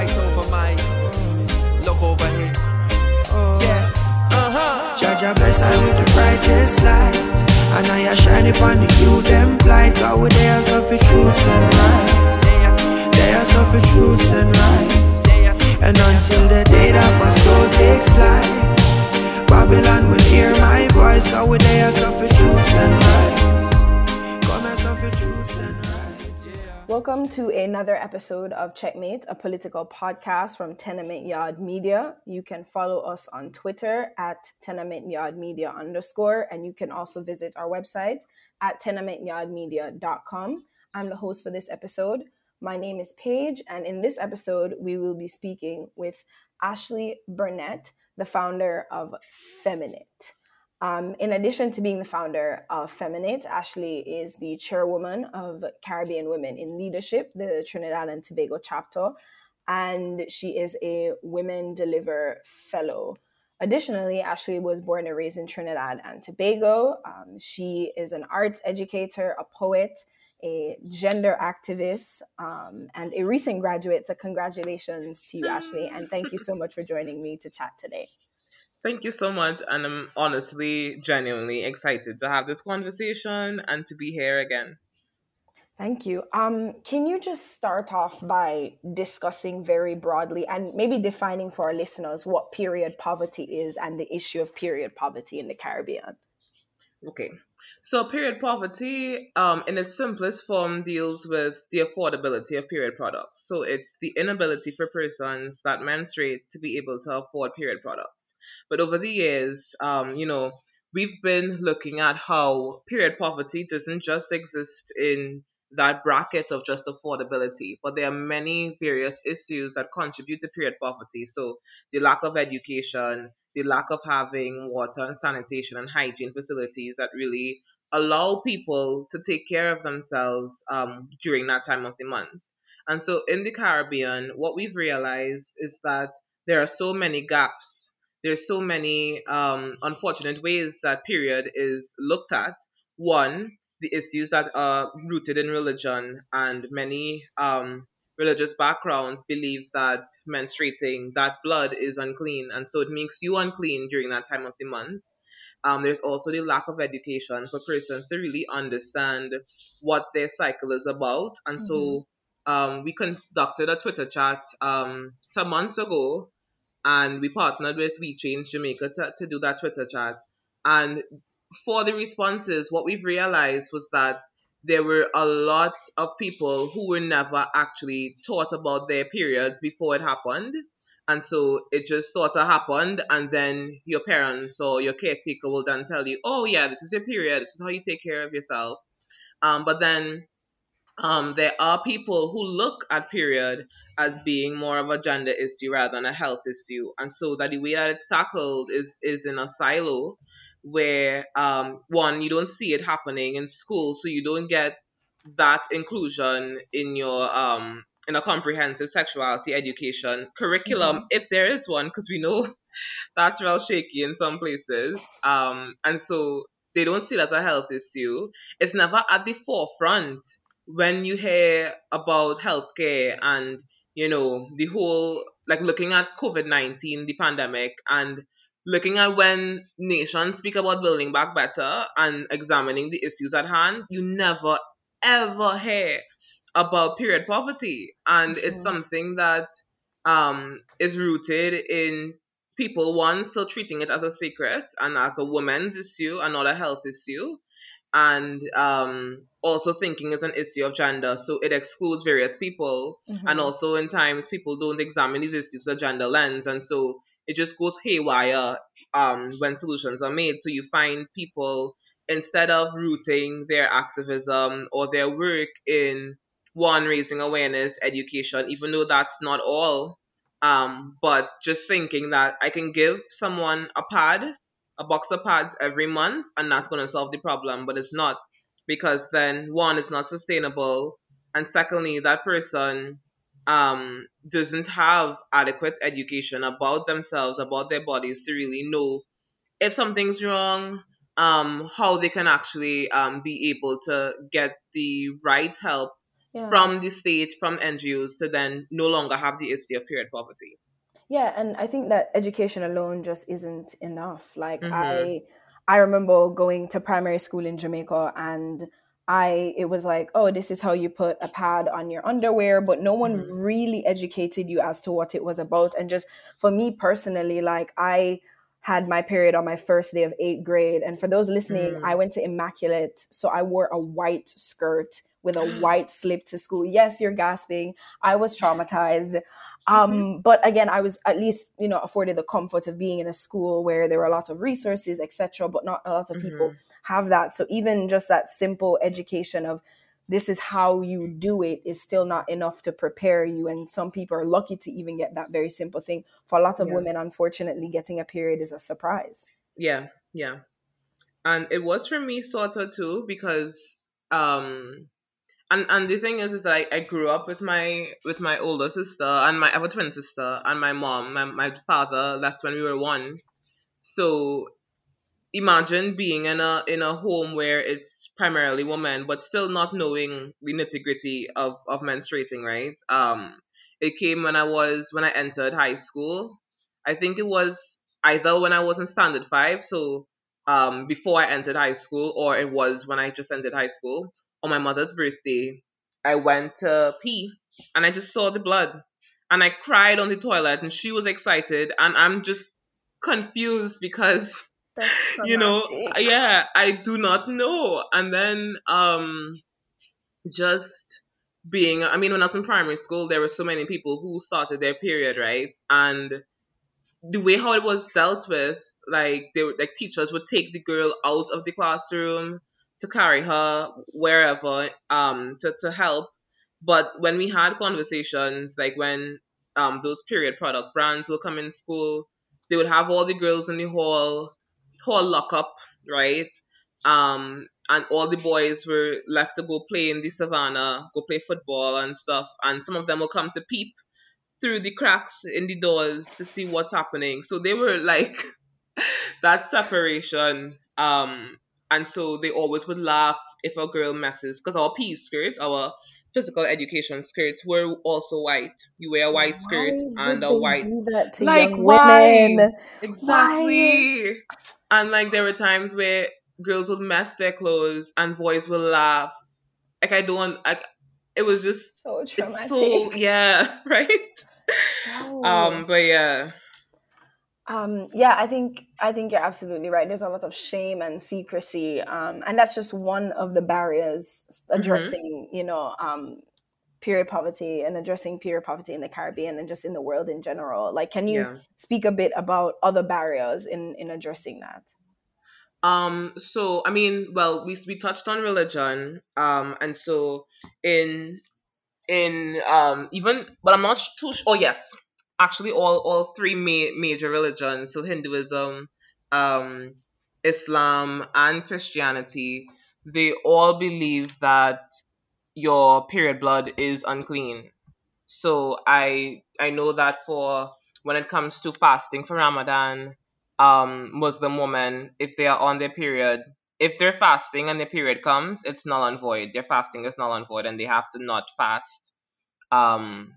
right over my look over here. Yeah, uh huh. Judge I bless I with the brightest light. And I shine upon the you them blind. God with their of the truth and right. They are of the truth and right. And until the day that my soul takes flight, Babylon will hear my voice. God with their of the truth and right. Welcome to another episode of Checkmate, a political podcast from Tenement Yard Media. You can follow us on Twitter at Tenement Yard Media underscore, and you can also visit our website at tenementyardmedia.com. I'm the host for this episode. My name is Paige, and in this episode, we will be speaking with Ashley Burnett, the founder of Feminitt. Um, in addition to being the founder of Feminitt, Ashley is the chairwoman of Caribbean Women in Leadership, the Trinidad and Tobago chapter, and she is a Women Deliver Fellow. Additionally, Ashley was born and raised in Trinidad and Tobago. Um, she is an arts educator, a poet, a gender activist, um, and a recent graduate. So, congratulations to you, Ashley, and thank you so much for joining me to chat today. Thank you so much, and I'm honestly, genuinely excited to have this conversation and to be here again. Thank you. Um, can you just start off by discussing very broadly and maybe defining for our listeners what period poverty is and the issue of period poverty in the Caribbean? Okay. So period poverty, um, in its simplest form, deals with the affordability of period products. So it's the inability for persons that menstruate to be able to afford period products. But over the years, um, you know, we've been looking at how period poverty doesn't just exist in that bracket of just affordability, but there are many various issues that contribute to period poverty. So the lack of education, the lack of having water and sanitation and hygiene facilities that really allow people to take care of themselves um, during that time of the month. And so in the Caribbean, what we've realized is that there are so many gaps. There's so many um, unfortunate ways that period is looked at. One, the issues that are rooted in religion and many um, religious backgrounds believe that menstruating that blood is unclean and so it makes you unclean during that time of the month. Um, there's also the lack of education for persons to really understand what their cycle is about. And mm-hmm. so um, we conducted a twitter chat um, some months ago and we partnered with we change jamaica to, to do that twitter chat. And for the responses, what we've realized was that there were a lot of people who were never actually taught about their periods before it happened. And so it just sort of happened, and then your parents or your caretaker will then tell you, oh, yeah, this is your period, this is how you take care of yourself. Um, but then um, there are people who look at period as being more of a gender issue rather than a health issue. And so that the way that it's tackled is, is in a silo where um, one you don't see it happening in school, so you don't get that inclusion in your um in a comprehensive sexuality education curriculum mm-hmm. if there is one because we know that's real shaky in some places um and so they don't see it as a health issue it's never at the forefront when you hear about healthcare and you know the whole like looking at covid-19 the pandemic and looking at when nations speak about building back better and examining the issues at hand, you never ever hear about period poverty. And mm-hmm. it's something that um, is rooted in people, one, still treating it as a secret and as a woman's issue and not a health issue. And um, also thinking it's an issue of gender, so it excludes various people. Mm-hmm. And also, in times, people don't examine these issues with a gender lens, and so it just goes haywire um, when solutions are made. So you find people instead of rooting their activism or their work in one raising awareness, education, even though that's not all, um, but just thinking that I can give someone a pad, a box of pads every month, and that's going to solve the problem, but it's not because then one is not sustainable, and secondly, that person um, doesn't have adequate education about themselves, about their bodies to really know if something's wrong, um, how they can actually um, be able to get the right help Yeah. from the state, from NGOs to then no longer have the issue of period poverty. Yeah, and I think that education alone just isn't enough. Like Mhm. I I remember going to primary school in Jamaica and I it was like, oh, this is how you put a pad on your underwear, but no one Mhm. really educated you as to what it was about. And just for me personally, like I had my period on my first day of eighth grade. And for those listening, Mm. I went to Immaculate. So I wore a white skirt with a white slip to school. Yes, you're gasping. I was traumatized. Um, but again, I was at least, you know, afforded the comfort of being in a school where there were a lot of resources, etc. But not a lot of people have that. So even just that simple education of this is how you do it is still not enough to prepare you. And some people are lucky to even get that very simple thing. For a lot of Yeah. women, unfortunately, getting a period is a surprise. Yeah, yeah. And it was for me sort of too because um and and the thing is is that I, I grew up with my with my older sister and my a twin sister and my mom. My my father left when we were one. So imagine being in a in a home where it's primarily women but still not knowing the nitty gritty of, of menstruating, right? Um it came when I was when I entered high school. I think it was either when I was in standard five, so um before I entered high school, or it was when I just entered high school. On my mother's birthday, I went to pee and I just saw the blood. And I cried on the toilet and she was excited and I'm just confused because That's you know yeah i do not know and then um just being i mean when i was in primary school there were so many people who started their period right and the way how it was dealt with like they were like teachers would take the girl out of the classroom to carry her wherever um to, to help. But when we had conversations like when um those period product brands will come in school they would have all the girls in the hall hall lockup right? Um and all the boys were left to go play in the savannah go play football and stuff. And some of them will come to peep through the cracks in the doors to see what's happening. So they were like that separation um and so they always would laugh if a girl messes because our PE skirts our physical education skirts were also white you wear a white skirt and a white do that to Like, young why? women? Exactly. And like there were times where girls would mess their clothes and boys would laugh. Like I don't like it was just So traumatic. it's so yeah, right? No. Um but yeah. Um, yeah, I think I think you're absolutely right. There's a lot of shame and secrecy, um, and that's just one of the barriers Mm-hmm. addressing, you know, um, period poverty and addressing period poverty in the Caribbean and just in the world in general. Like, can you Yeah. speak a bit about other barriers in in addressing that? Um so I mean, well, we we touched on religion. Um and so in in um even but I'm not too sh- oh yes actually all all three ma- major religions so Hinduism um Islam and Christianity they all believe that your period blood is unclean so I I know that for when it comes to fasting for Ramadan um Muslim women if they are on their period if they're fasting and their period comes, it's null and void. Their fasting is null and void, and they have to not fast um,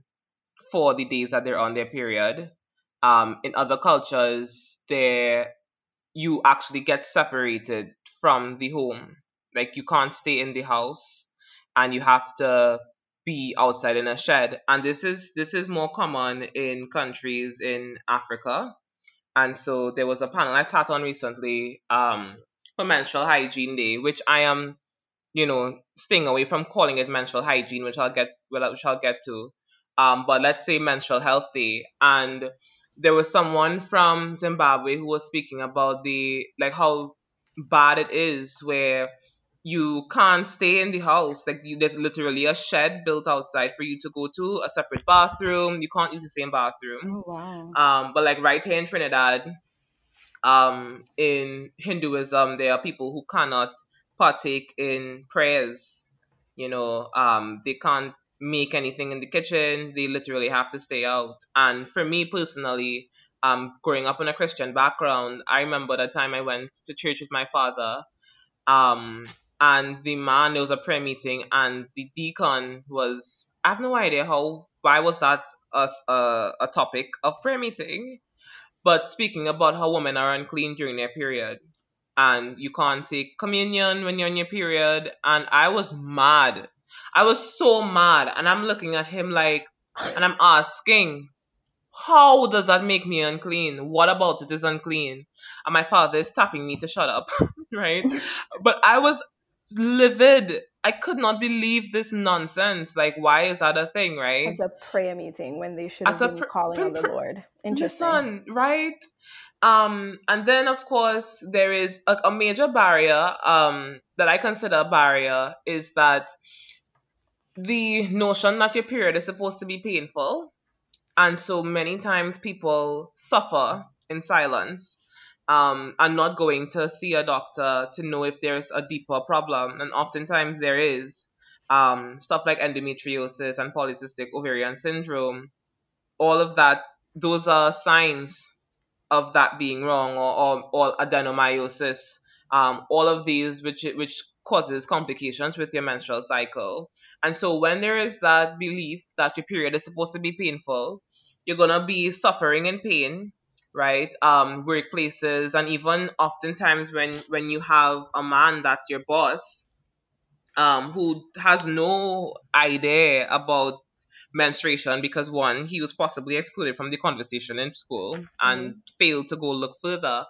for the days that they're on their period. Um, in other cultures, there you actually get separated from the home. Like you can't stay in the house, and you have to be outside in a shed. And this is this is more common in countries in Africa. And so there was a panel I sat on recently um, for Menstrual Hygiene Day, which I am you know, staying away from calling it menstrual hygiene, which I'll get, well, which I'll get to. Um, but let's say menstrual health day, and there was someone from Zimbabwe who was speaking about the like how bad it is where you can't stay in the house. Like you, there's literally a shed built outside for you to go to, a separate bathroom. You can't use the same bathroom. Oh wow! Um, but like right here in Trinidad, um, in Hinduism, there are people who cannot partake in prayers. You know, um, they can't make anything in the kitchen. They literally have to stay out. And for me personally, um, growing up in a Christian background, I remember the time I went to church with my father. Um, and the man there was a prayer meeting and the deacon was I have no idea how why was that a, a, a topic of prayer meeting, but speaking about how women are unclean during their period and you can't take communion when you're on your period and I was mad. I was so mad and I'm looking at him like and I'm asking how does that make me unclean? What about it is unclean? And my father is tapping me to shut up, right? but I was livid. I could not believe this nonsense. Like, why is that a thing, right? It's a prayer meeting when they should have been pr- calling pr- on the Lord. Interesting. Listen, right? Um, and then of course there is a, a major barrier um, that I consider a barrier is that the notion that your period is supposed to be painful, and so many times people suffer in silence um, and not going to see a doctor to know if there's a deeper problem. And oftentimes there is um, stuff like endometriosis and polycystic ovarian syndrome. All of that, those are signs of that being wrong or, or, or adenomyosis. Um, all of these, which which causes complications with your menstrual cycle. And so when there is that belief that your period is supposed to be painful, you're gonna be suffering in pain right? Um, workplaces, and even oftentimes when when you have a man that's your boss, um, who has no idea about menstruation because one, he was possibly excluded from the conversation in school and mm-hmm. failed to go look further,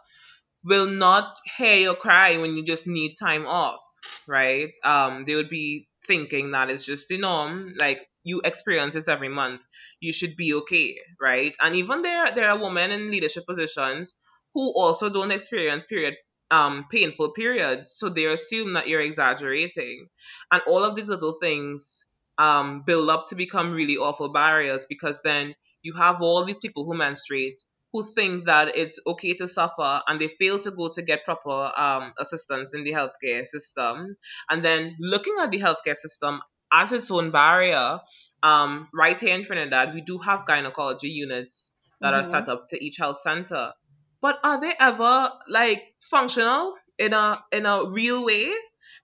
will not hear your cry when you just need time off, right? Um, they would be thinking that it's just the norm, like you experience this every month. You should be okay, right? And even there, there are women in leadership positions who also don't experience period um painful periods, so they assume that you're exaggerating, and all of these little things um build up to become really awful barriers because then you have all these people who menstruate who think that it's okay to suffer and they fail to go to get proper um, assistance in the healthcare system. And then looking at the healthcare system as its own barrier. Um, right here in Trinidad, we do have gynecology units that mm-hmm. are set up to each health center. But are they ever like functional in a in a real way?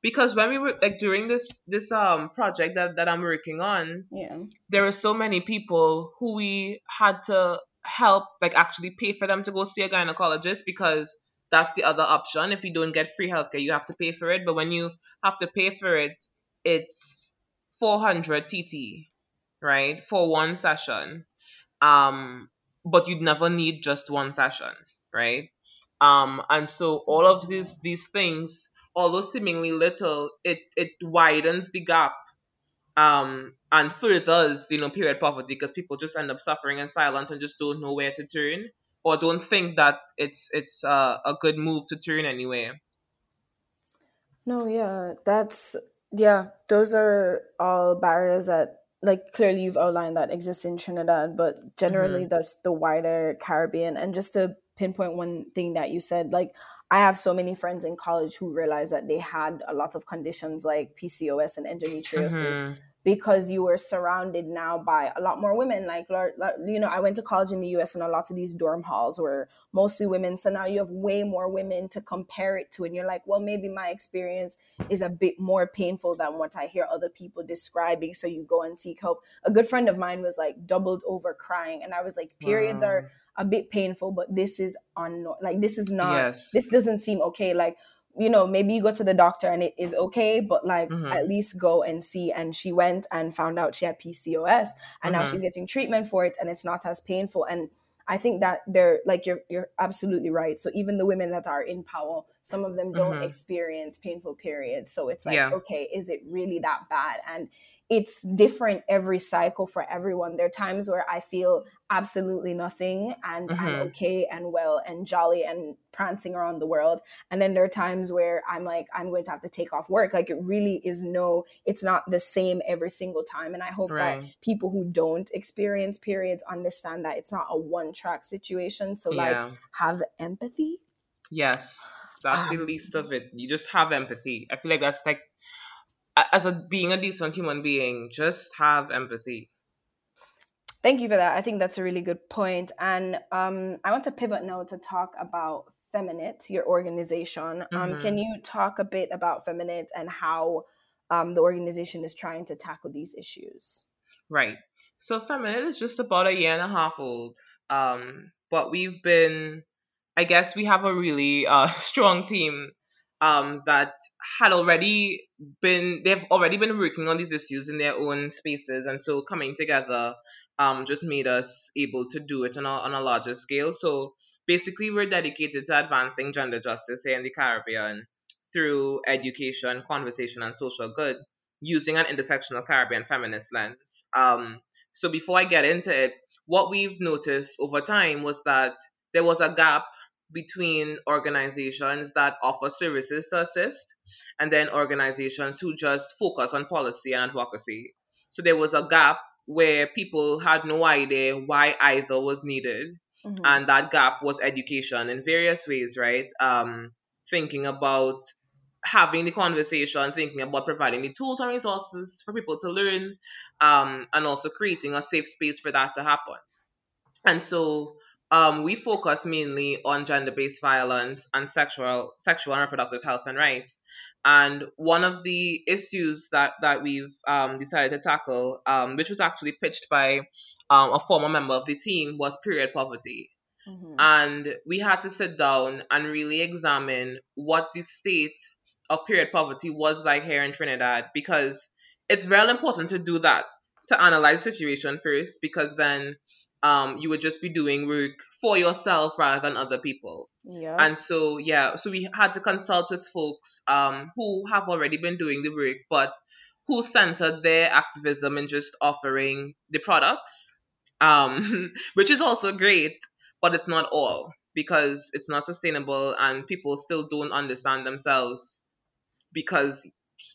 Because when we were like during this this um project that, that I'm working on, yeah, there were so many people who we had to help like actually pay for them to go see a gynecologist because that's the other option. If you don't get free healthcare, you have to pay for it. But when you have to pay for it, it's 400 TT, right, for one session. Um, but you'd never need just one session, right? Um, and so all of these these things, although seemingly little, it it widens the gap um, and furthers, you know, period poverty because people just end up suffering in silence and just don't know where to turn or don't think that it's it's uh, a good move to turn anywhere. No, yeah, that's yeah, those are all barriers that like clearly you've outlined that exist in Trinidad, but generally mm-hmm. that's the wider Caribbean. And just to pinpoint one thing that you said, like I have so many friends in college who realized that they had a lot of conditions like PCOS and endometriosis. Mm-hmm because you were surrounded now by a lot more women. Like you know i went to college in the us and a lot of these dorm halls were mostly women. So now you have way more women to compare it to. And you're like well maybe my experience is a bit more painful than what i hear other people describing. So you go and seek help. A good friend of mine was like doubled over crying. And i was like periods wow. are mm. a bit painful but this is on like this is not yes. this doesn't seem okay. Like you know, maybe you go to the doctor and it is okay, but like mm-hmm. at least go and see. And she went and found out she had PCOS, and mm-hmm. now she's getting treatment for it, and it's not as painful. And I think that they're like you're you're absolutely right. So even the women that are in power, some of them don't mm-hmm. experience painful periods. So it's like, yeah. okay, is it really that bad? And it's different every cycle for everyone. There are times where I feel absolutely nothing and mm-hmm. I'm okay and well and jolly and prancing around the world. And then there are times where I'm like, I'm going to have to take off work. Like it really is no, it's not the same every single time. And I hope right. that people who don't experience periods understand that it's not a one track situation. So, yeah. like, have empathy. Yes. That's um, the least of it. You just have empathy. I feel like that's like as a being a decent human being, just have empathy. Thank you for that. I think that's a really good point. And um, I want to pivot now to talk about Feminitt, your organization. Um, Mhm. can you talk a bit about Feminitt and how um, the organization is trying to tackle these issues? Right. So Feminitt is just about a year and a half old. Um, but we've been, I guess we have a really uh, strong team um, that had already been, they've already been working on these issues in their own spaces. And so coming together um, just made us able to do it on a, on a larger scale. So basically, we're dedicated to advancing gender justice here in the Caribbean through education, conversation, and social good using an intersectional Caribbean feminist lens. Um, so before I get into it, what we've noticed over time was that there was a gap between organizations that offer services to assist and then organizations who just focus on policy and advocacy. So there was a gap where people had no idea why either was needed. Mhm. And that gap was education in various ways, right? Um, thinking about having the conversation, thinking about providing the tools and resources for people to learn, um, and also creating a safe space for that to happen. And so um, we focus mainly on gender-based violence and sexual, sexual and reproductive health and rights. And one of the issues that that we've um, decided to tackle, um, which was actually pitched by um, a former member of the team, was period poverty Mhm. and we had to sit down and really examine what the state of period poverty was like here in Trinidad because it's very important to do that to analyze the situation first because then um, you would just be doing work for yourself rather than other people. yeah. And so, yeah, so we had to consult with folks um, who have already been doing the work, but who centered their activism in just offering the products, um, which is also great, but it's not all because it's not sustainable and people still don't understand themselves because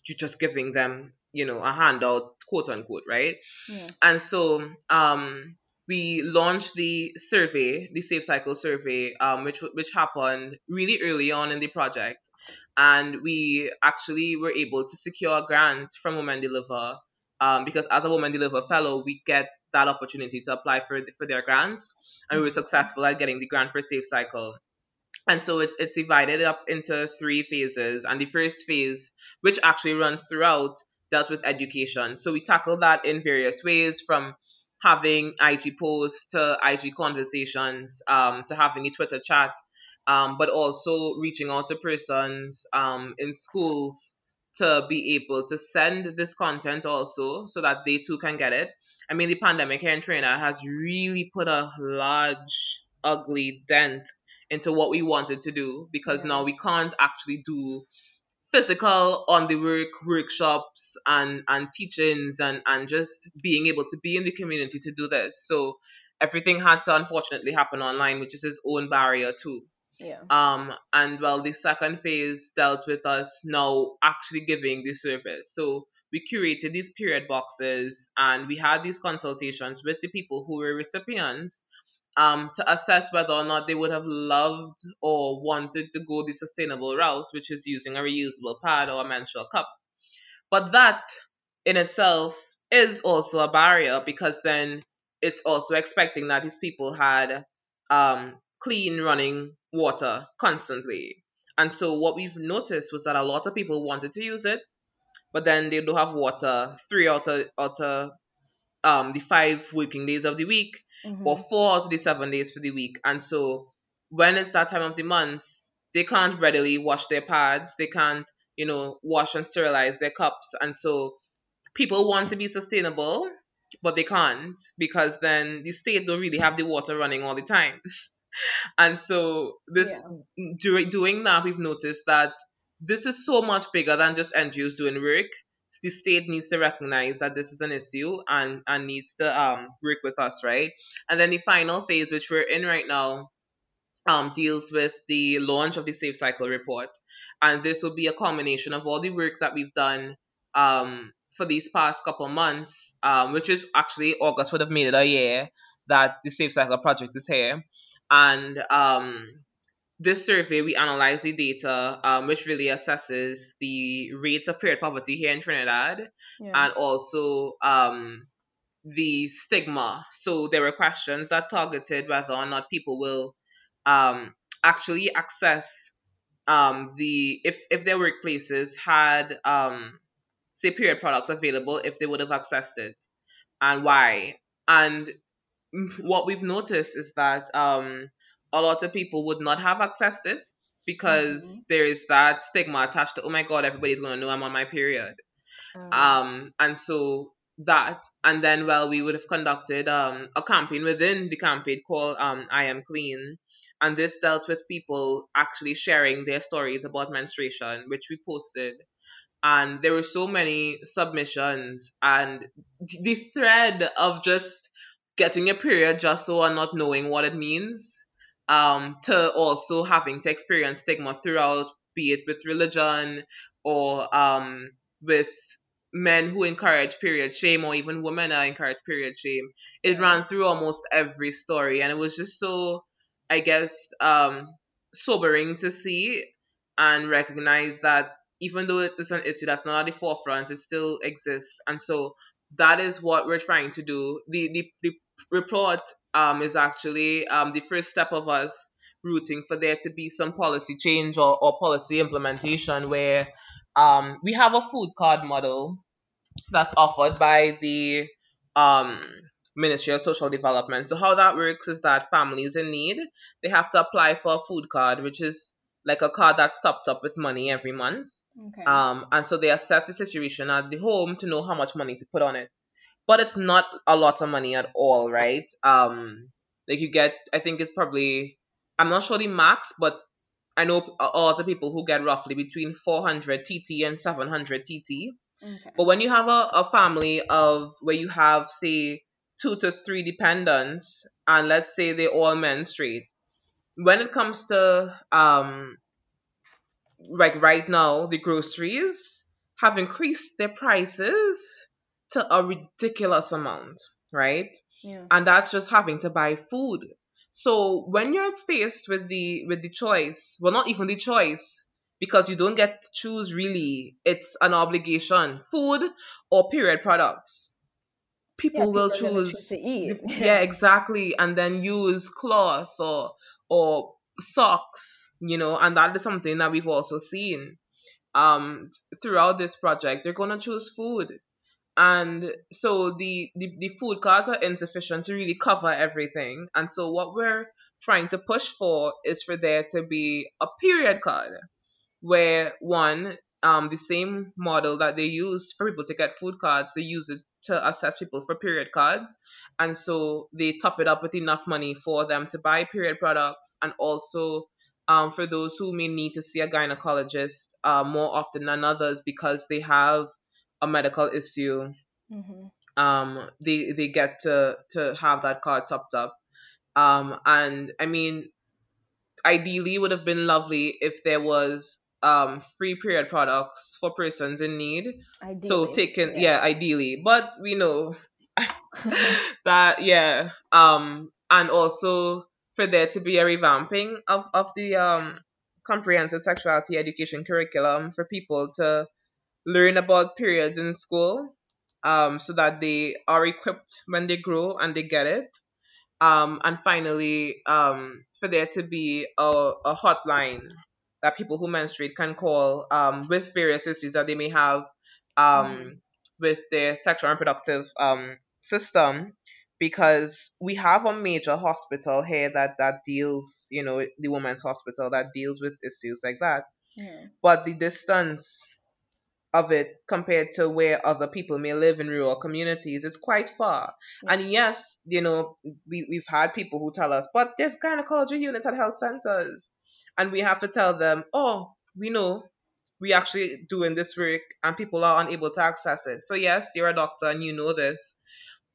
you're just giving them, you know, a handout, quote unquote, right? yeah. And so um, we launched the survey, the Safe Cycle survey, um, which which happened really early on in the project, and we actually were able to secure a grant from Women Deliver, um, because as a Women Deliver fellow, we get that opportunity to apply for for their grants, and we were successful at getting the grant for Safe Cycle. And so it's it's divided up into three phases, and the first phase, which actually runs throughout, dealt with education. So we tackled that in various ways, from having IG posts to IG conversations, um, to having a Twitter chat, um, but also reaching out to persons um, in schools to be able to send this content also so that they too can get it. I mean, the pandemic here in Trinidad has really put a large, ugly dent into what we wanted to do because Yeah. now we can't actually do physical on the work workshops and and teachings and and just being able to be in the community to do this. So everything had to unfortunately happen online which is its own barrier too. Yeah. um and well the second phase dealt with us now actually giving the service. So we curated these period boxes and we had these consultations with the people who were recipients um, to assess whether or not they would have loved or wanted to go the sustainable route, which is using a reusable pad or a menstrual cup. But that in itself is also a barrier because then it's also expecting that these people had um, clean running water constantly. And so what we've noticed was that a lot of people wanted to use it, but then they don't have water three out of, out of um, the five working days of the week Mhm. or four out of the seven days for the week. And so when it's that time of the month, they can't readily wash their pads. They can't, you know, wash and sterilize their cups. And so people want to be sustainable, but they can't because then the state don't really have the water running all the time. and so this Yeah. during doing that, we've noticed that this is so much bigger than just NGOs doing work. The state needs to recognize that this is an issue and and needs to um work with us, right? And then the final phase, which we're in right now, um, deals with the launch of the Safe Cycle report, and this will be a culmination of all the work that we've done um for these past couple months, um, which is actually August would have made it a year that the Safe Cycle project is here, and um this survey, we analyze the data, um, which really assesses the rates of period poverty here in Trinidad Yeah. and also um, the stigma. So there were questions that targeted whether or not people will um, actually access um the if if their workplaces had um say period products available if they would have accessed it and why and what we've noticed is that um a lot of people would not have accessed it because Mm-hmm. there is that stigma attached to oh my god everybody's going to know i'm on my period. Um, um and so that and then well we would have conducted um a campaign within the campaign called um i am clean. And this dealt with people actually sharing their stories about menstruation which we posted. And there were so many submissions and the thread of just getting a period just so and not knowing what it means um to also having to experience stigma throughout be it with religion or um with men who encourage period shame or even women that encourage period shame it ran through almost every story and it was just so i guess um sobering to see and recognize that even though it's an issue that's not at the forefront, it still exists. And so that is what we're trying to do. The the, the report um is actually um the first step of us rooting for there to be some policy change or, or policy implementation where um we have a food card model that's offered by the um Ministry of Social Development. So how that works is that families in need they have to apply for a food card, which is like a card that's topped up with money every month. Okay. Um, and so they assess the situation at the home to know how much money to put on it. But it's not a lot of money at all, right? Um, like you get, I think it's probably, I'm not sure the max, but I know a lot of people who get roughly between 400 TT and 700 TT. okay. But when you have a, a family of where you have, say, two to three dependents, and let's say they all menstruate, when it comes to um like right now, the groceries have increased their prices to a ridiculous amount, right? yeah. And that's just having to buy food. So when you're faced with the with the choice, well not even the choice, because you don't get to choose really, it's an obligation, food or period products. People Yeah, will people choose choose to eat. the- yeah, exactly, and then use cloth or or socks, you know, and that is something that we've also seen um throughout this project. They're gonna choose food and so the, the the food cards are insufficient to really cover everything and so what we're trying to push for is for there to be a period card where one um the same model that they use for people to get food cards they use it to assess people for period cards. And so they top it up with enough money for them to buy period products and also um, for those who may need to see a gynecologist uh, more often than others because they have a medical issue hmm um they they get to to have that card topped up. Um and i mean ideally it would have been lovely if there was um free period products for persons in need. So Ideally, taken yes. yeah ideally. But we know that yeah um and also for there to be a revamping of of the um comprehensive sexuality education curriculum for people to learn about periods in school um so that they are equipped when they grow and they get it. Um and finally um for there to be a, a hotline that people who menstruate can call um with various issues that they may have um Mhm. with their sexual and reproductive um system because we have a major hospital here that that deals you know the women's hospital that deals with issues like that Yeah. but the distance of it compared to where other people may live in rural communities is quite far. And yes, you know, we, we've had people who tell us, but there's gynecology units at health centers. And we have to tell them, oh, we know we actually doing this work and people are unable to access it. So yes, you're a doctor and you know this,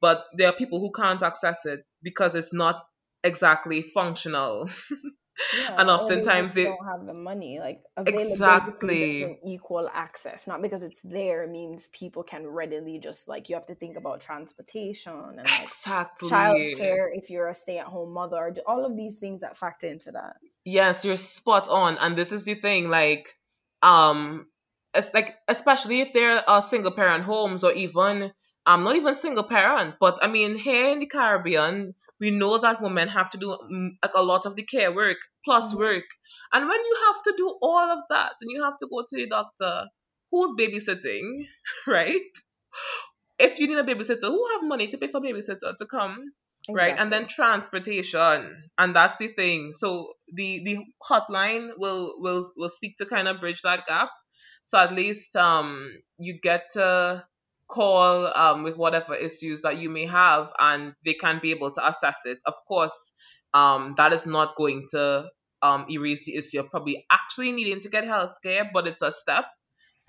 but there are people who can't access it because it's not exactly functional. Yeah, And oftentimes they- don't have the money. Like Exactly. equal access. Not because it's there means people can readily just like you have to think about transportation and like Exactly. childcare if you're a stay-at-home mother. All of these things that factor into that. Yes, you're spot on. And this is the thing, like, um, it's like especially if they're uh, single parent homes or even um not even single parent, but I mean here in the Caribbean, we know that women have to do mm, like a lot of the care work plus Mhm. work, and when you have to do all of that and you have to go to the doctor, who's babysitting, right? If you need a babysitter, who have money to pay for babysitter to come right? And then transportation and that's the thing. So the the hotline will will will seek to kind of bridge that gap. So at least um you get to call um with whatever issues that you may have and they can be able to assess it of course um that is not going to um erase the issue of probably actually needing to get health care but it's a step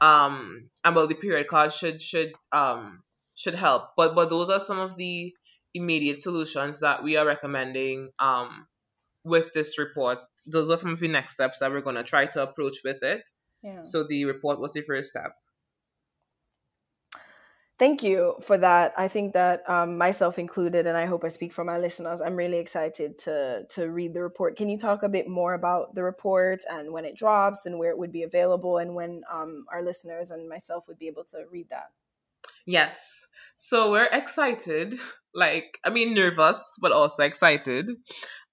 um and well the period card should should um should help but but those are some of the immediate solutions that we are recommending um, with this report. Those are some of the next steps that we're going to try to approach with it. yeah. So the report was the first step. Thank you for that. I think that um, myself included, and I hope I speak for my listeners. I'm really excited to to read the report. Can you talk a bit more about the report and when it drops and where it would be available, and when um, our listeners and myself would be able to read that? Yes. So we're excited. Like, I mean, nervous, but also excited.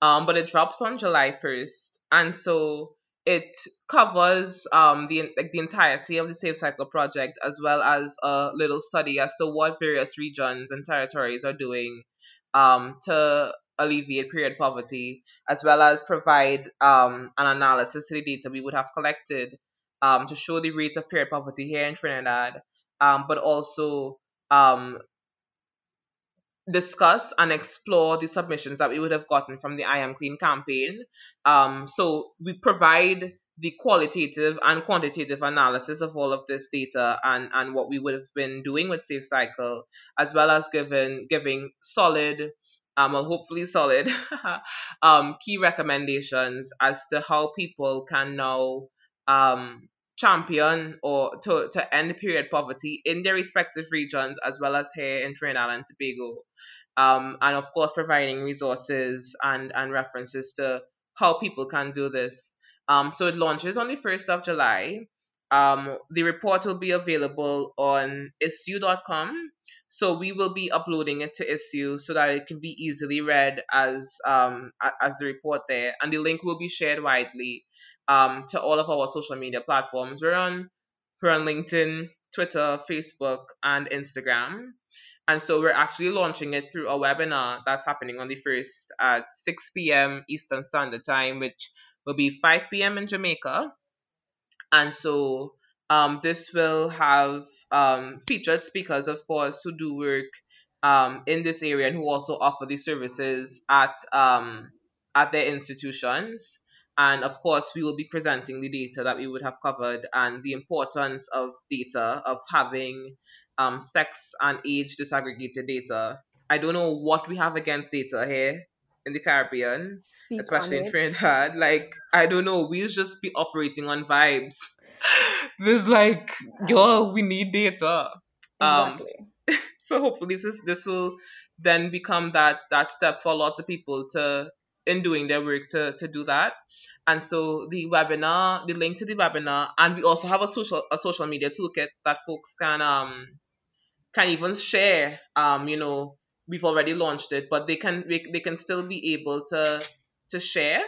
Um, but it drops on July 1st. And so it covers um the like the entirety of the Safe Cycle project as well as a little study as to what various regions and territories are doing um to alleviate period poverty as well as provide um an analysis to the data we would have collected um to show the rates of period poverty here in Trinidad um but also um discuss and explore the submissions that we would have gotten from the I Am Clean campaign. Um, so we provide the qualitative and quantitative analysis of all of this data and, and what we would have been doing with Safe Cycle, as well as giving giving solid, um, well, hopefully solid, um, key recommendations as to how people can now um, champion or to, to end period poverty in their respective regions as well as here in Trinidad and Tobago. Um, and of course, providing resources and, and references to how people can do this. Um, so it launches on the 1st of July. Um, the report will be available on issuu.com. So we will be uploading it to Issuu so that it can be easily read as um, as the report there. And the link will be shared widely um, to all of our social media platforms. We're on we're on LinkedIn, Twitter, Facebook, and Instagram. And so we're actually launching it through a webinar that's happening on the first at 6 p.m. Eastern Standard Time, which will be 5 p.m. in Jamaica. And so um, this will have um, featured speakers, of course, who do work um, in this area and who also offer these services at um, at their institutions. And of course, we will be presenting the data that we would have covered and the importance of data, of having um, sex and age disaggregated data. I don't know what we have against data here in the Caribbean, Speak especially in. Trinidad. Like, I don't know, we'll just be operating on vibes. There's like, yo, we need data. Um, Exactly. so hopefully this is, this will then become that that step for lots of people to in doing their work to to do that. And so the webinar, the link to the webinar, and we also have a social a social media toolkit that folks can um can even share. Um, you know, we've already launched it, but they can they, can still be able to to share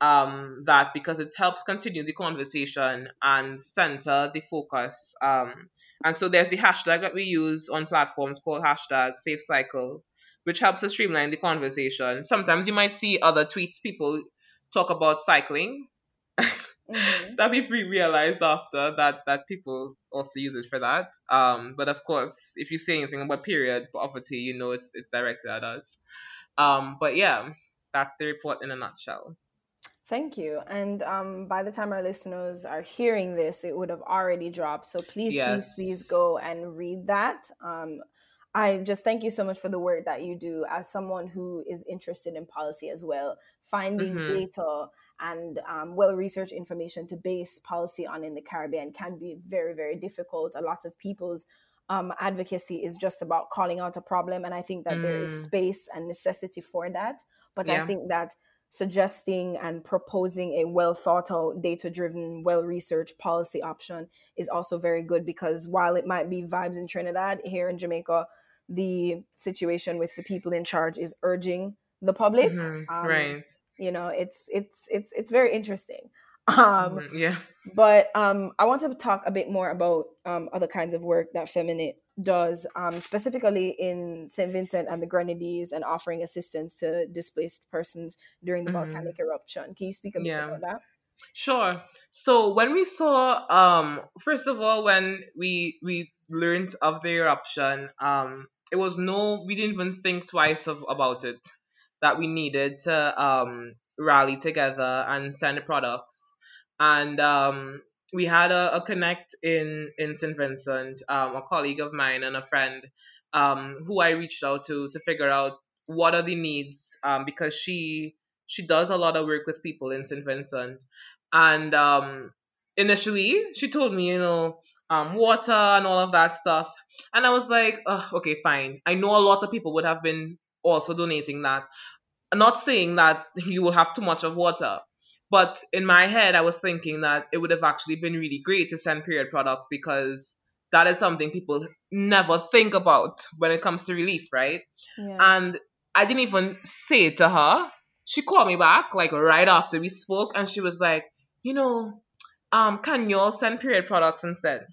um that because it helps continue the conversation and center the focus. Um, and so there's the hashtag that we use on platforms called hashtag Safe Cycle, which helps us streamline the conversation. Sometimes you might see other tweets people talk about cycling Mhm. that we've realized after that that people also use it for that. Um, but of course, if you say anything about period poverty, you know it's it's directed at us. Um, but yeah, that's the report in a nutshell. Thank you. And um, by the time our listeners are hearing this, it would have already dropped. So please, please, please go and read that. Um, I just thank you so much for the work that you do as someone who is interested in policy as well. Finding Mhm. data and um, well researched information to base policy on in the Caribbean can be very, very difficult. A lot of people's um, advocacy is just about calling out a problem. And I think that there is Mm. space and necessity for that. But I think that suggesting and proposing a well thought out, data driven, well researched policy option is also very good because while it might be vibes in Trinidad, here in Jamaica, the situation with the people in charge is urging the public. Mhm, Um, right. You know, it's it's it's it's very interesting. Um, Yeah. but um, I want to talk a bit more about um, other kinds of work that Feminitt does, um, specifically in St. Vincent and the Grenadines and offering assistance to displaced persons during the Mhm. volcanic eruption. Can you speak a bit Yeah. about that? Sure. So when we saw, um, first of all, when we we learned of the eruption, um, it was no, we didn't even think twice of about it that we needed to um rally together and send the products, and um, we had a, a connect in in St. Vincent, um, a colleague of mine and a friend, um, who I reached out to to figure out what are the needs, um, because she she does a lot of work with people in St. Vincent. And um, initially, she told me, you know, um, water and all of that stuff. And I was like, okay, fine. I know a lot of people would have been also donating that. Not saying that you will have too much of water. But in my head, I was thinking that it would have actually been really great to send period products because that is something people never think about when it comes to relief, right? Yeah. And I didn't even say it to her. She called me back like right after we spoke, and she was like, you know, um, can you all send period products instead?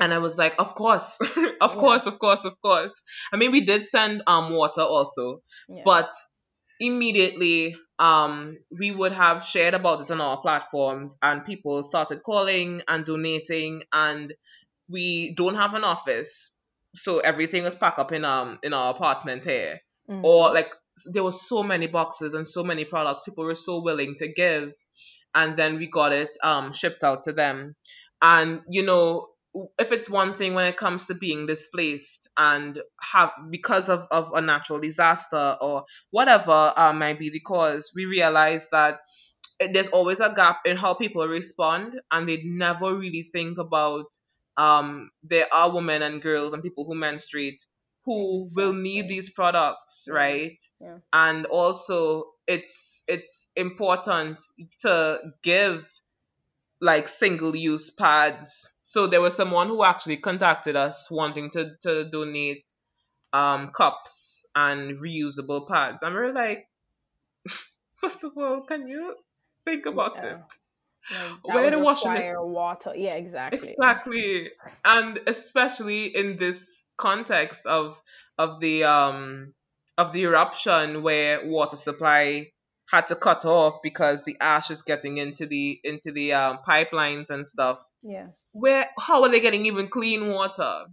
And I was like, of course, of Yeah. course, of course, of course. I mean, we did send um water also, yeah. but immediately um we would have shared about it on our platforms, and people started calling and donating, and we don't have an office, so everything is packed up in um in our apartment here. Mhm. or like there were so many boxes and so many products. People were so willing to give. And then we got it um shipped out to them. And you know if it's one thing when it comes to being displaced and have because of, of a natural disaster or whatever uh, might be the cause we realize that it- there's always a gap in how people respond and they never really think about um there are women and girls and people who menstruate who will need these products right? Yeah. and also it's it's important to give like single use pads so there was someone who actually contacted us wanting to to donate um cups and reusable pads and we're like first of all can you think about Yeah. it Like, where the washing require water. Yeah, exactly. Exactly. And especially in this context of of the um of the eruption where water supply had to cut off because the ash is getting into the into the um, pipelines and stuff. Yeah. Where how are they getting even clean water?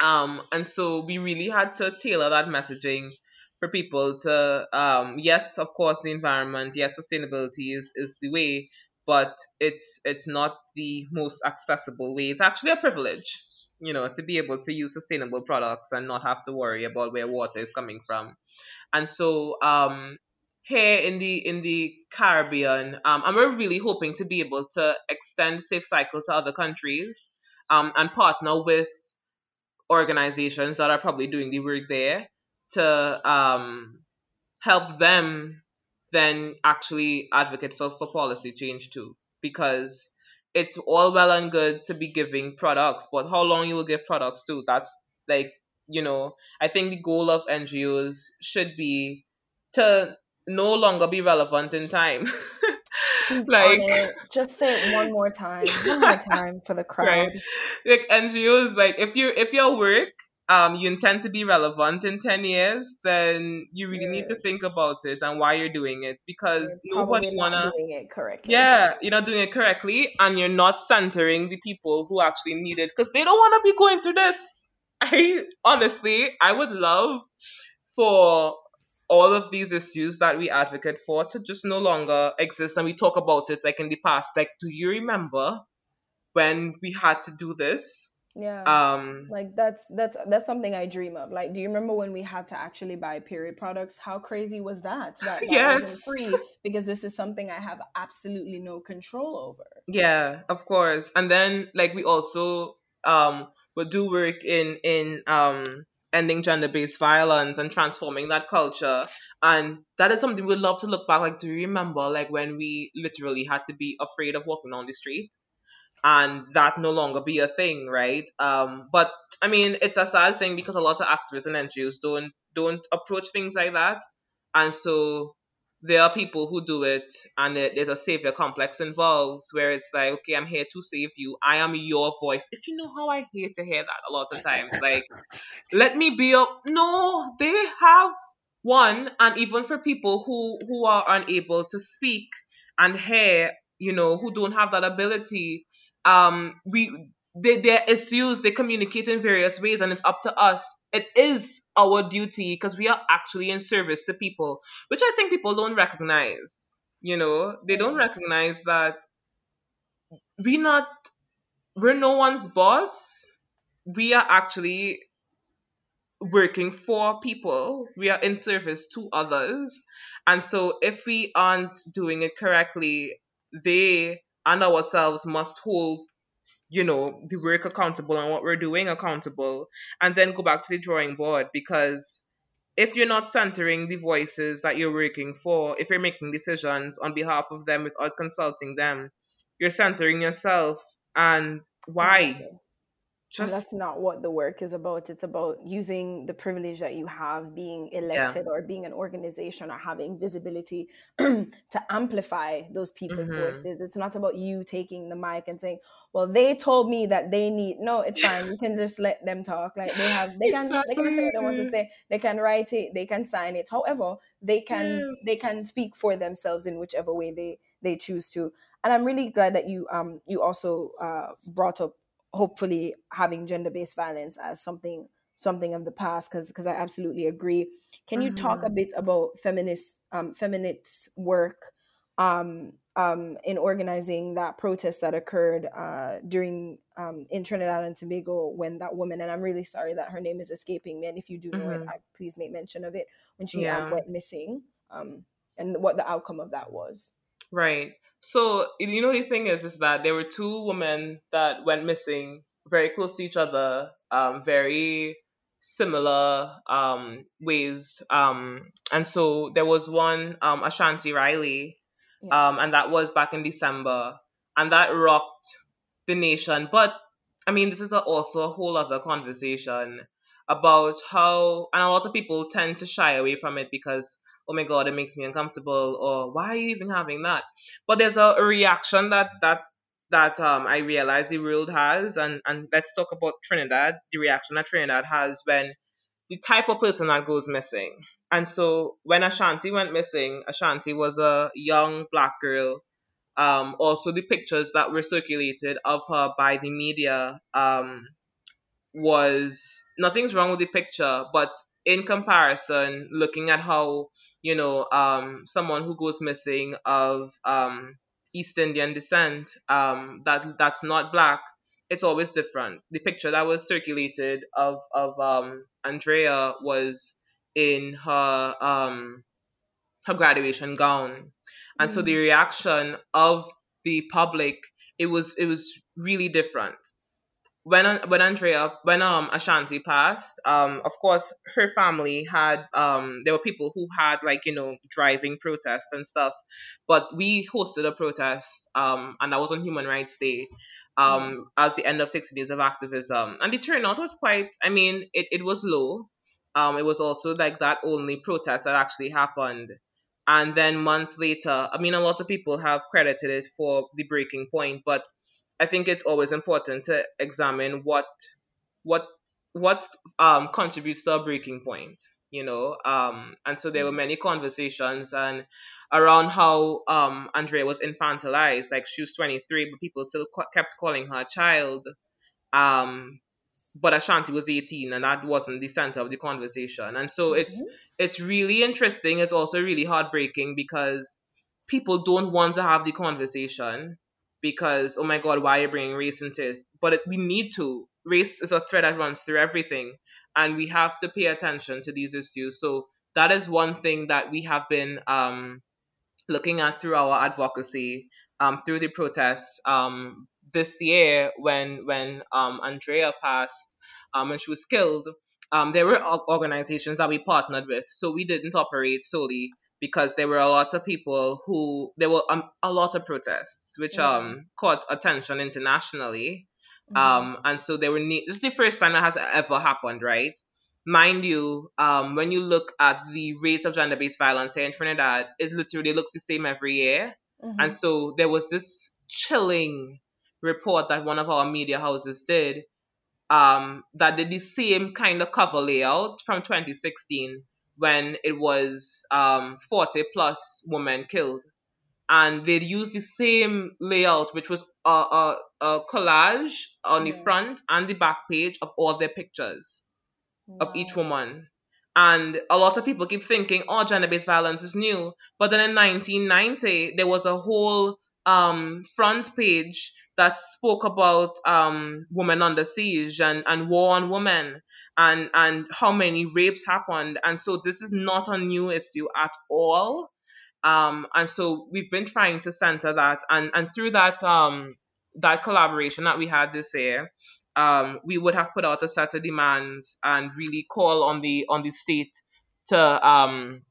Um and so we really had to tailor that messaging for people to um yes, of course the environment, yes, sustainability is is the way, but it's it's not the most accessible way. It's actually a privilege, you know, to be able to use sustainable products and not have to worry about where water is coming from. And so um here in the in the Caribbean, um, and we're really hoping to be able to extend Safe Cycle to other countries um, and partner with organizations that are probably doing the work there to um, help them then actually advocate for, for policy change too. Because it's all well and good to be giving products, but how long you will give products to, that's like, you know, I think the goal of NGOs should be to no longer be relevant in time. Like. Just say it one more time. One more time for the crowd. right like ngos like if you if your work um you intend to be relevant in 10 years then you really need to think about it and why you're doing it because You're nobody wanna doing it correctly. yeah you're not doing it correctly and you're not centering the people who actually need it because they don't want to be going through this i honestly i would love for all of these issues that we advocate for to just no longer exist and we talk about it like in the past like do you remember when we had to do this Yeah. um like that's that's that's something I dream of. Like, do you remember when we had to actually buy period products? How crazy was that? That, that Yes. free because this is something I have absolutely no control over. Yeah, of course. And then like we also um would do work in in um ending gender-based violence and transforming that culture. And that is something we'd love to look back like to remember like when we literally had to be afraid of walking on the street? And that no longer be a thing right? Um but i mean it's a sad thing because a lot of activists and ngos don't don't approach things like that. And so there are people who do it and it, there's a savior complex involved where it's like okay i'm here to save you. I am your voice. If you know how i hate to hear that a lot of times like let me be up no they have one and even for people who who are unable to speak and hear you know who don't have that ability um we they, their issues they communicate in various ways and it's up to us it is our duty because we are actually in service to people which i think people don't recognize you know? They don't mm. recognize that we not we're no one's boss. We are actually working for people. We are in service to others. And so if we aren't doing it correctly they and ourselves must hold you know the work accountable and what we're doing accountable and then go back to the drawing board. Because if you're not centering the voices that you're working for if you're making decisions on behalf of them without consulting them you're centering yourself and why Exactly. And that's not what the work is about. It's about using the privilege that you have being yeah elected or being an organization or having visibility to amplify those people's hmm voices. It's not about you taking the mic and saying, "Well, they told me that they need." No, it's fine. You can just let them talk. Like they have, they can, they can say what they want to say. They can write it. They can sign it. However, they can, they can speak for themselves in whichever way they they choose to. And I'm really glad that you um you also uh brought up hopefully having gender-based violence as something something of the past because because I absolutely agree. Can you talk a hmm bit about feminist um feminists work um um in organizing that protest that occurred uh during um in Trinidad and Tobago when that woman and I'm really sorry that her name is escaping me and if you do know it hmm I please make mention of it when she um yeah went missing um and what the outcome of that was. Right. So, you know, the thing is, is that there were two women that went missing very close to each other, um, very similar um, ways. Um, and so there was one, um, Ashanti Riley, Yes. um, and that was back in December, and that rocked the nation. But I mean, this is a, also a whole other conversation about how, and a lot of people tend to shy away from it because, oh my God, it makes me uncomfortable, or why are you even having that? But there's a, reaction that that that um I realize the world has, and and let's talk about Trinidad. The reaction that Trinidad has when the type of person that goes missing. And so when Ashanti went missing, Ashanti was a young black girl um, also the pictures that were circulated of her by the media um, was nothing's wrong with the picture, but in comparison, looking at how you know um, someone who goes missing of um, East Indian descent um, that that's not black, it's always different. The picture that was circulated of of um, Andrea was in her um, her graduation gown. And so the Mm, reaction of the public it was it was really different when when Andrea when um Ashanti passed, um of course her family had um there were people who had like you know driving protests and stuff, but we hosted a protest um and that was on Human Rights Day, um as the end of six days of activism. And the turnout was quite I mean it it was low, um it was also like that only protest that actually happened. And then months later, I mean, a lot of people have credited it for the breaking point, but I think it's always important to examine what what what um contributes to a breaking point, you know. Um, and so there were many conversations and around how um Andrea was infantilized, like she was 23, but people still qu- kept calling her a child. Um, but Ashanti was 18 and that wasn't the center of the conversation. And so it's mhm, it's really interesting. It's also really heartbreaking because people don't want to have the conversation because oh my god, why are you bringing race into it? But it, we need to. Race is a thread that runs through everything, and we have to pay attention to these issues. So that is one thing that we have been um, looking at through our advocacy, um, through the protests. Um, this year, when when um, Andrea passed, um, and she was killed, um, there were organizations that we partnered with, so we didn't operate solely because there were a lot of people who there were um, a lot of protests which yeah. um caught attention internationally mm-hmm. um and so there were ne- this is the first time that has ever happened right mind you um when you look at the rates of gender-based violence here in trinidad it literally looks the same every year mm-hmm. and so there was this chilling report that one of our media houses did um that did the same kind of cover layout from 2016 when it was um, 40 plus women killed. And they'd use the same layout, which was a, a, a collage on the front and the back page of all their pictures wow. of each woman. And a lot of people keep thinking, oh, gender based violence is new. But then in 1990, there was a whole um, front page that spoke about um, women under siege and, and war on women and, and how many rapes happened. And so this is not a new issue at all. Um, and so we've been trying to center that. And, and through that, um, that collaboration that we had this year, um, we would have put out a set of demands and really call on the on the state to um,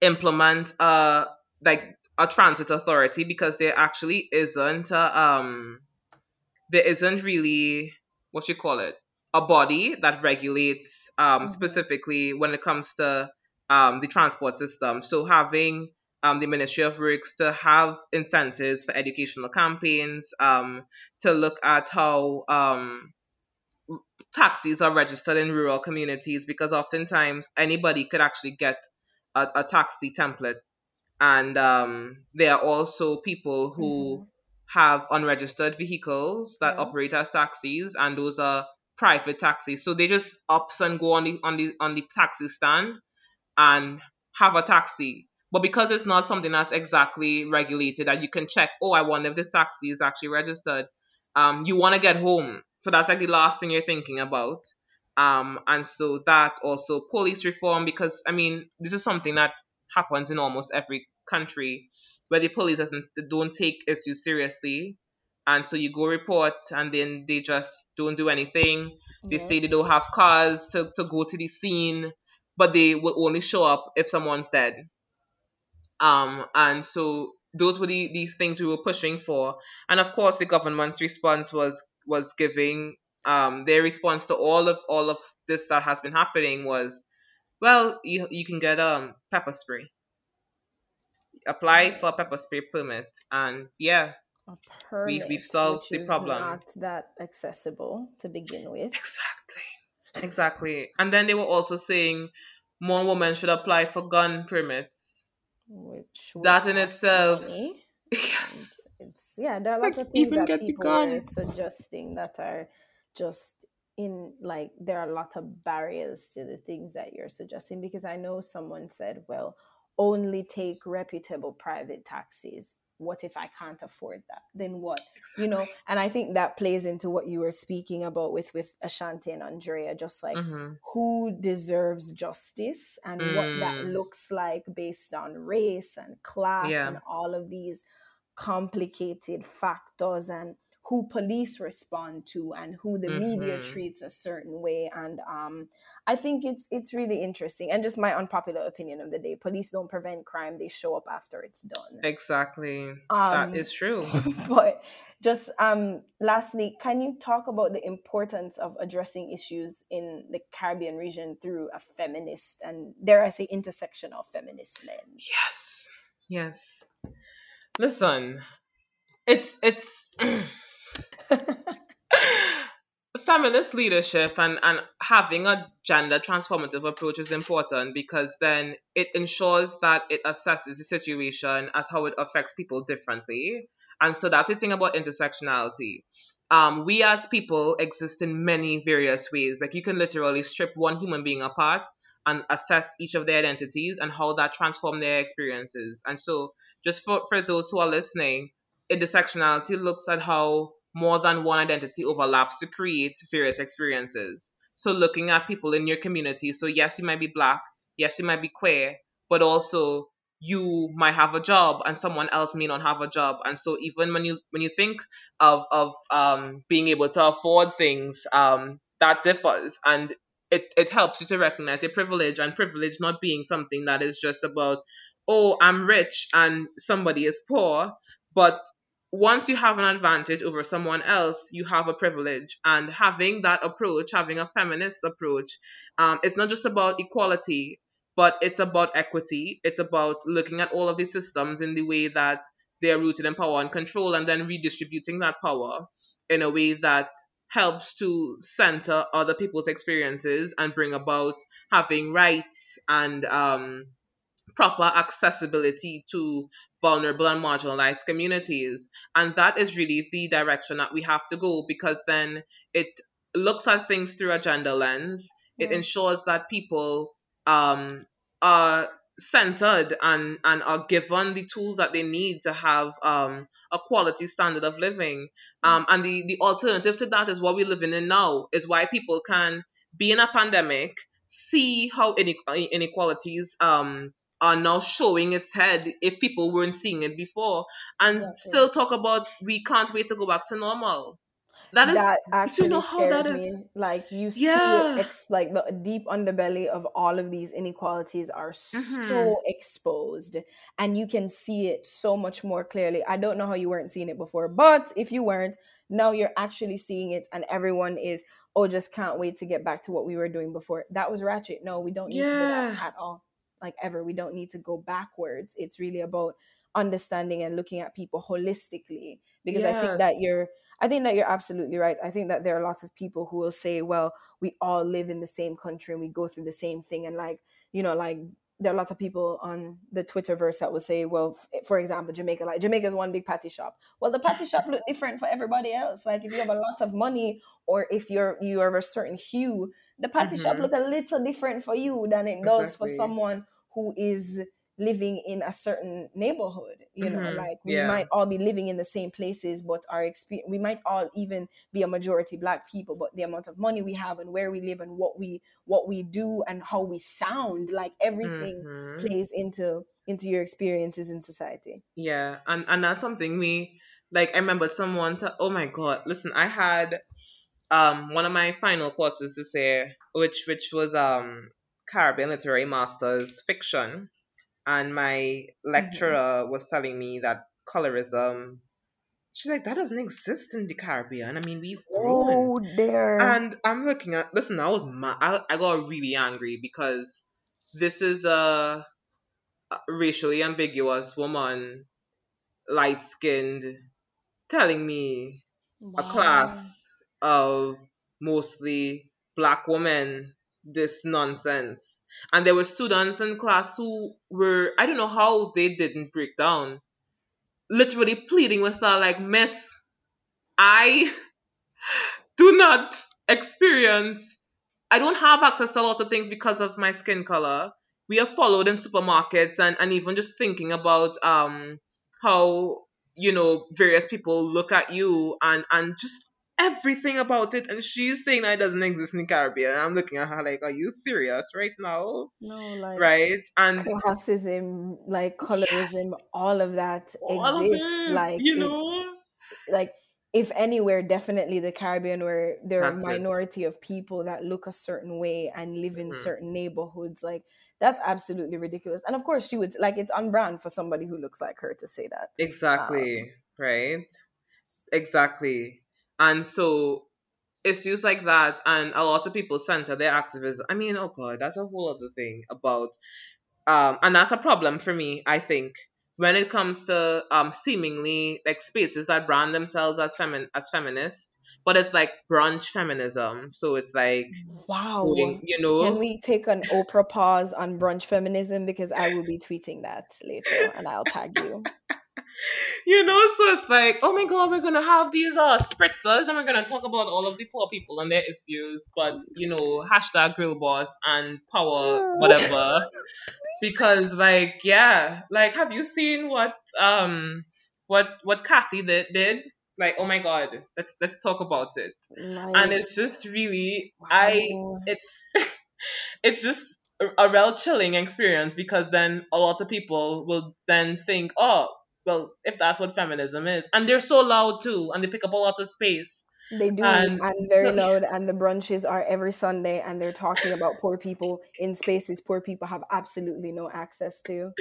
implement uh, like a transit authority because there actually isn't a, um there isn't really what you call it a body that regulates um mm-hmm. specifically when it comes to um the transport system so having um, the Ministry of Works to have incentives for educational campaigns, um, to look at how um, taxis are registered in rural communities because oftentimes anybody could actually get a, a taxi template and um, there are also people who mm-hmm. have unregistered vehicles that yeah. operate as taxis, and those are private taxis. So they just ups and go on the on the on the taxi stand and have a taxi. But because it's not something that's exactly regulated that you can check, oh, I wonder if this taxi is actually registered. Um, you want to get home, so that's like the last thing you're thinking about. Um, and so that also police reform because I mean this is something that happens in almost every country where the police doesn't don't take issues seriously. And so you go report and then they just don't do anything. They yeah. say they don't have cars to, to go to the scene but they will only show up if someone's dead. Um and so those were the these things we were pushing for. And of course the government's response was was giving um their response to all of all of this that has been happening was well you, you can get um pepper spray apply for pepper spray permit, and yeah, permit, we, we've solved the problem. Not that accessible to begin with. Exactly, exactly. and then they were also saying more women should apply for gun permits. Which that in itself, money. yes, it's, yeah. There are lots like, of things that people are suggesting that are just in like there are a lot of barriers to the things that you're suggesting because I know someone said, well, only take reputable private taxis what if i can't afford that then what exactly. you know and i think that plays into what you were speaking about with with ashanti and andrea just like mm-hmm. who deserves justice and mm. what that mm. looks like based on race and class yeah. and all of these complicated factors and who police respond to and who the mm-hmm. media treats a certain way. And um, i think it's it's really interesting and just my unpopular opinion of the day. Police don't prevent crime they show up after it's done. Exactly. Um, that is true. but just um, lastly can you talk about the importance of addressing issues in the caribbean region through a feminist and dare i say intersectional feminist lens? Yes. Yes. Listen it's it's feminist leadership and, and having a gender transformative approach is important because then it ensures that it assesses the situation as how it affects people differently. And so that's the thing about intersectionality. Um, we as people exist in many various ways. Like you can literally strip one human being apart and assess each of their identities and how that transform their experiences. And so just for, for those who are listening, intersectionality looks at how more than one identity overlaps to create various experiences. So looking at people in your community. So yes, you might be black, yes, you might be queer, but also you might have a job and someone else may not have a job. And so even when you when you think of of um, being able to afford things, um, that differs. And it, it helps you to recognize your privilege and privilege not being something that is just about, oh, I'm rich and somebody is poor, but once you have an advantage over someone else, you have a privilege. And having that approach, having a feminist approach, um, it's not just about equality, but it's about equity. It's about looking at all of these systems in the way that they are rooted in power and control, and then redistributing that power in a way that helps to center other people's experiences and bring about having rights and um, proper accessibility to vulnerable and marginalized communities. And that is really the direction that we have to go because then it looks at things through a gender lens. It ensures that people um, are centered and, and are given the tools that they need to have um, a quality standard of living. Um, and the, the alternative to that is what we're living in now, is why people can be in a pandemic, see how inequalities um, are now showing its head if people weren't seeing it before, and exactly. still talk about we can't wait to go back to normal. That is that actually you know scares me. Like you yeah. see, ex- like the deep underbelly of all of these inequalities are mm-hmm. so exposed, and you can see it so much more clearly. I don't know how you weren't seeing it before, but if you weren't, now you're actually seeing it, and everyone is oh, just can't wait to get back to what we were doing before. That was ratchet. No, we don't need yeah. to do that at all. Like ever, we don't need to go backwards. It's really about understanding and looking at people holistically because yes. I think that you're I think that you're absolutely right. I think that there are lots of people who will say, well, we all live in the same country and we go through the same thing. And like, you know, like there are lots of people on the Twitterverse that will say, well, f- for example, Jamaica, like Jamaica is one big patty shop. Well, the patty shop look different for everybody else. Like if you have a lot of money or if you're you are of a certain hue, the patty mm-hmm. shop look a little different for you than it does exactly. for someone who is living in a certain neighborhood you mm-hmm. know like we yeah. might all be living in the same places but our experience we might all even be a majority black people but the amount of money we have and where we live and what we what we do and how we sound like everything mm-hmm. plays into into your experiences in society yeah and and that's something we like i remember someone to oh my god listen i had um one of my final courses this year which which was um caribbean literary masters fiction and my lecturer mm-hmm. was telling me that colorism she's like that doesn't exist in the caribbean i mean we've grown oh there and i'm looking at listen i was mad. I, I got really angry because this is a, a racially ambiguous woman light skinned telling me wow. a class of mostly black women this nonsense. And there were students in class who were, I don't know how they didn't break down, literally pleading with her, like, Miss, I do not experience, I don't have access to a lot of things because of my skin color. We are followed in supermarkets and, and even just thinking about um how you know various people look at you and and just everything about it, and she's saying that it doesn't exist in the Caribbean. I'm looking at her like, are you serious right now? No, like right and classism, like colorism, yes, all of that all exists. Of it, like you know, like if anywhere, definitely the Caribbean, where there are a minority it. of people that look a certain way and live in mm-hmm. certain neighborhoods, like that's absolutely ridiculous. And of course, she would like it's on brand for somebody who looks like her to say that. Exactly. Um, right. Exactly. And so issues like that and a lot of people center their activism. I mean, oh god, that's a whole other thing about um and that's a problem for me, I think, when it comes to um seemingly like spaces that brand themselves as femin as feminists, but it's like brunch feminism. So it's like wow, going, you know. Can we take an Oprah pause on brunch feminism because I will be tweeting that later and I'll tag you. You know, so it's like, oh my god, we're gonna have these uh spritzers and we're gonna talk about all of the poor people and their issues, but you know, hashtag girl boss and power, whatever. because like, yeah, like have you seen what um what what Kathy did, did? Like, oh my god, let's let's talk about it. Like, and it's just really wow. I it's it's just a real chilling experience because then a lot of people will then think, oh, well, if that's what feminism is. And they're so loud too, and they pick up a lot of space. They do, and, and very loud. And the brunches are every Sunday, and they're talking about poor people in spaces poor people have absolutely no access to.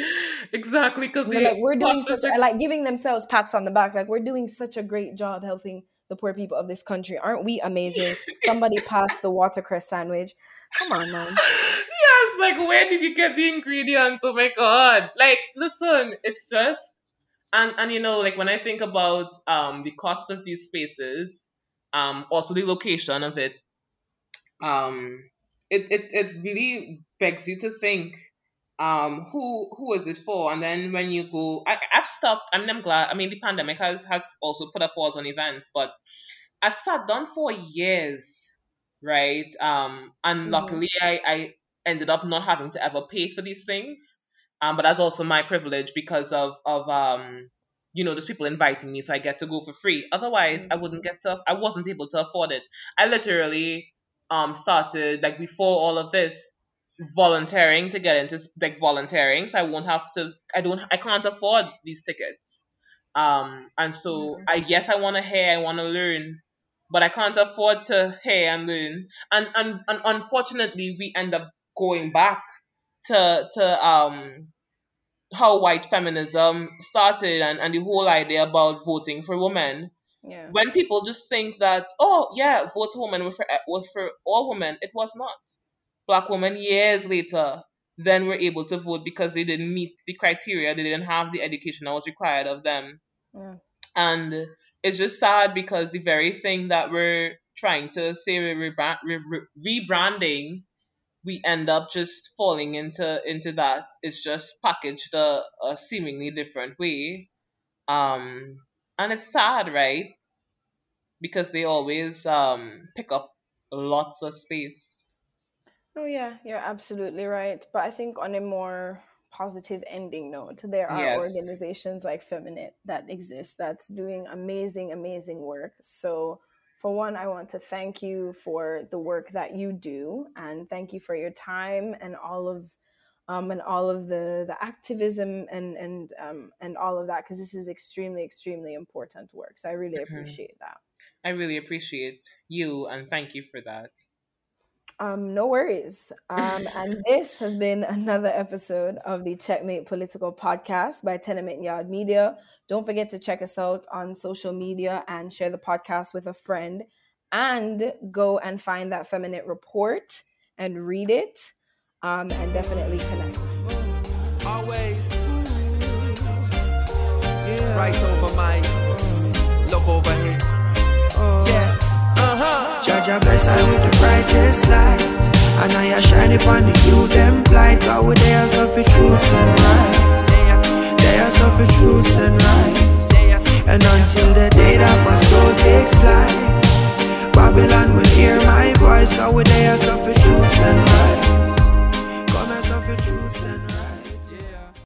Exactly, because like we're doing such a, like giving themselves pats on the back, like we're doing such a great job helping the poor people of this country. Aren't we amazing? Somebody passed the watercress sandwich. Come on, man. Yes, like where did you get the ingredients? Oh my god! Like, listen, it's just and and you know, like when I think about um the cost of these spaces um, also the location of it. Um, it, it, it really begs you to think um, who who is it for? And then when you go, I, I've stopped. I mean, I'm glad. I mean, the pandemic has has also put a pause on events, but I've sat down for years, right? Um, and mm-hmm. luckily, I I ended up not having to ever pay for these things. Um, but that's also my privilege because of of um you know, there's people inviting me, so I get to go for free. Otherwise, I wouldn't get to, I wasn't able to afford it. I literally um started like before all of this volunteering to get into like volunteering, so I won't have to. I don't. I can't afford these tickets. Um, and so mm-hmm. I yes, I want to hear, I want to learn, but I can't afford to hear and learn. And and and unfortunately, we end up going back to to um how white feminism started and, and the whole idea about voting for women. Yeah. When people just think that, oh yeah, vote for women was for was for all women, it was not. Black women years later then were able to vote because they didn't meet the criteria, they didn't have the education that was required of them. Yeah. And it's just sad because the very thing that we're trying to say we're rebranding we end up just falling into into that. It's just packaged a, a seemingly different way. Um, and it's sad, right? Because they always um pick up lots of space. Oh yeah, you're absolutely right. But I think on a more positive ending note, there are yes. organizations like Feminitt that exist that's doing amazing, amazing work. So for one, I want to thank you for the work that you do, and thank you for your time and all of um, and all of the the activism and and um, and all of that because this is extremely extremely important work. So I really mm-hmm. appreciate that. I really appreciate you and thank you for that. Um, no worries. Um, and this has been another episode of the Checkmate Political Podcast by Tenement Yard Media. Don't forget to check us out on social media and share the podcast with a friend. And go and find that Feminitt report and read it um, and definitely connect. Always. Yeah. Right over my look over here. Judge, I bless I with the brightest light. And I shine upon the you them blind. God, with their of truth and right. They are suffer truth and right. And until the day that my soul takes flight, Babylon will hear my voice. God, with their suffer